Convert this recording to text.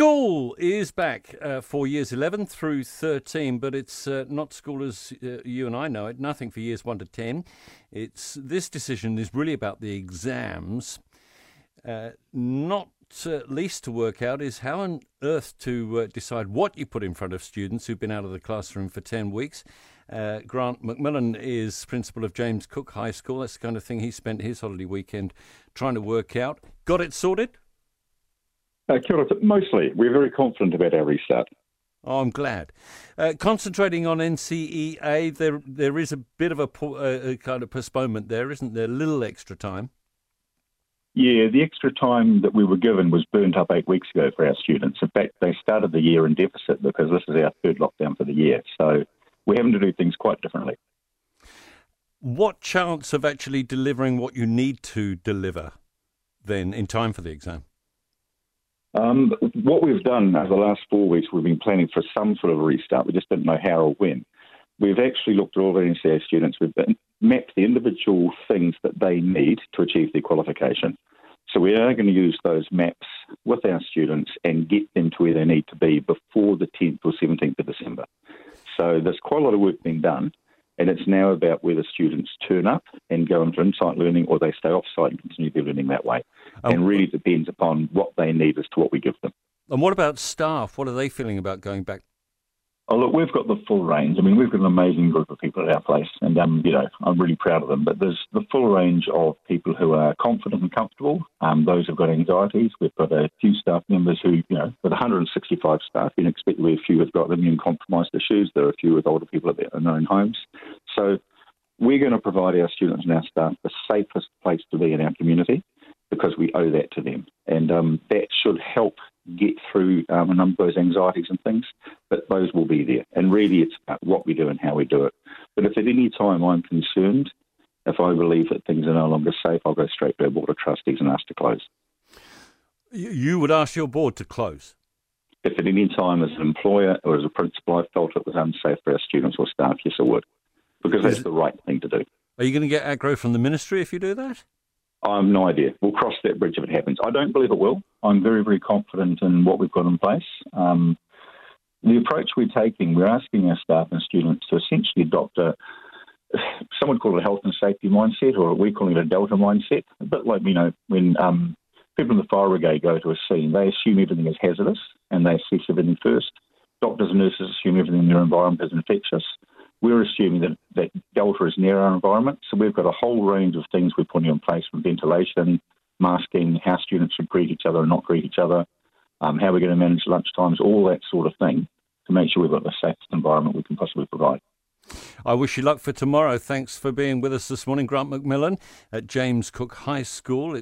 School is back uh, for years 11 through 13, but it's uh, not school as uh, you and I know it, nothing for years 1 to 10. It's This decision is really about the exams. Uh, not uh, least to work out is how on earth to uh, decide what you put in front of students who've been out of the classroom for 10 weeks. Grant McMillan is principal of James Cook High School. That's the kind of thing he spent his holiday weekend trying to work out. Got it sorted? Uh, mostly. We're very confident about our restart. Oh, I'm glad. Uh, concentrating on NCEA, there there is a bit of a, a, kind of postponement there, isn't there? A little extra time. Yeah, the extra time that we were given was burnt up eight weeks ago for our students. In fact, they started the year in deficit because this is our third lockdown for the year. So we're having to do things quite differently. What chance of actually delivering what you need to deliver then in time for the exam? Um, what we've done over the last four weeks, we've been planning for some sort of a restart. We just didn't know how or when. We've actually looked at all of our NCEA students. We've mapped the individual things that they need to achieve their qualification. So we are going to use those maps with our students and get them to where they need to be before the 10th or 17th of December. So there's quite a lot of work being done. And it's now about whether students turn up and go into insight learning or they stay off site and continue their learning that way. Um, and really depends upon what they need as to what we give them. And what about staff? What are they feeling about going back Oh, look, we've got the full range. I mean, we've got an amazing group of people at our place, and um, you know, I'm really proud of them. But there's the full range of people who are confident and comfortable. Um, those who've got anxieties. We've got a few staff members who, you know, with 165 staff, you can expect a few have got immune compromised issues. There are a few with older people at their own homes. So we're going to provide our students and our staff the safest place to be in our community because we owe that to them, and um, that should help get through um, a number of those anxieties and things, but those will be there. And really, it's about what we do and how we do it. But if at any time I'm concerned, if I believe that things are no longer safe, I'll go straight to our board of trustees and ask to close. You would ask your board to close? If at any time as an employer or as a principal I felt it was unsafe for our students or staff, yes, I would, because that's the right thing to do. Are you going to get aggro from the ministry if you do that? I have no idea. We'll cross that bridge if it happens. I don't believe it will. I'm very, very confident in what we've got in place. Um, the approach we're taking, we're asking our staff and students to essentially adopt a, some would call it a health and safety mindset, or we call it a Delta mindset. A bit like, you know, when um, people in the fire brigade go to a scene, they assume everything is hazardous and they assess everything first. Doctors and nurses assume everything in their environment is infectious we're assuming that, that Delta is near our environment. So we've got a whole range of things we're putting in place from ventilation, masking, how students should greet each other and not greet each other, um, how we're going to manage lunch times, all that sort of thing to make sure we've got the safest environment we can possibly provide. I wish you luck for tomorrow. Thanks for being with us this morning, Grant McMillan at James Cook High School.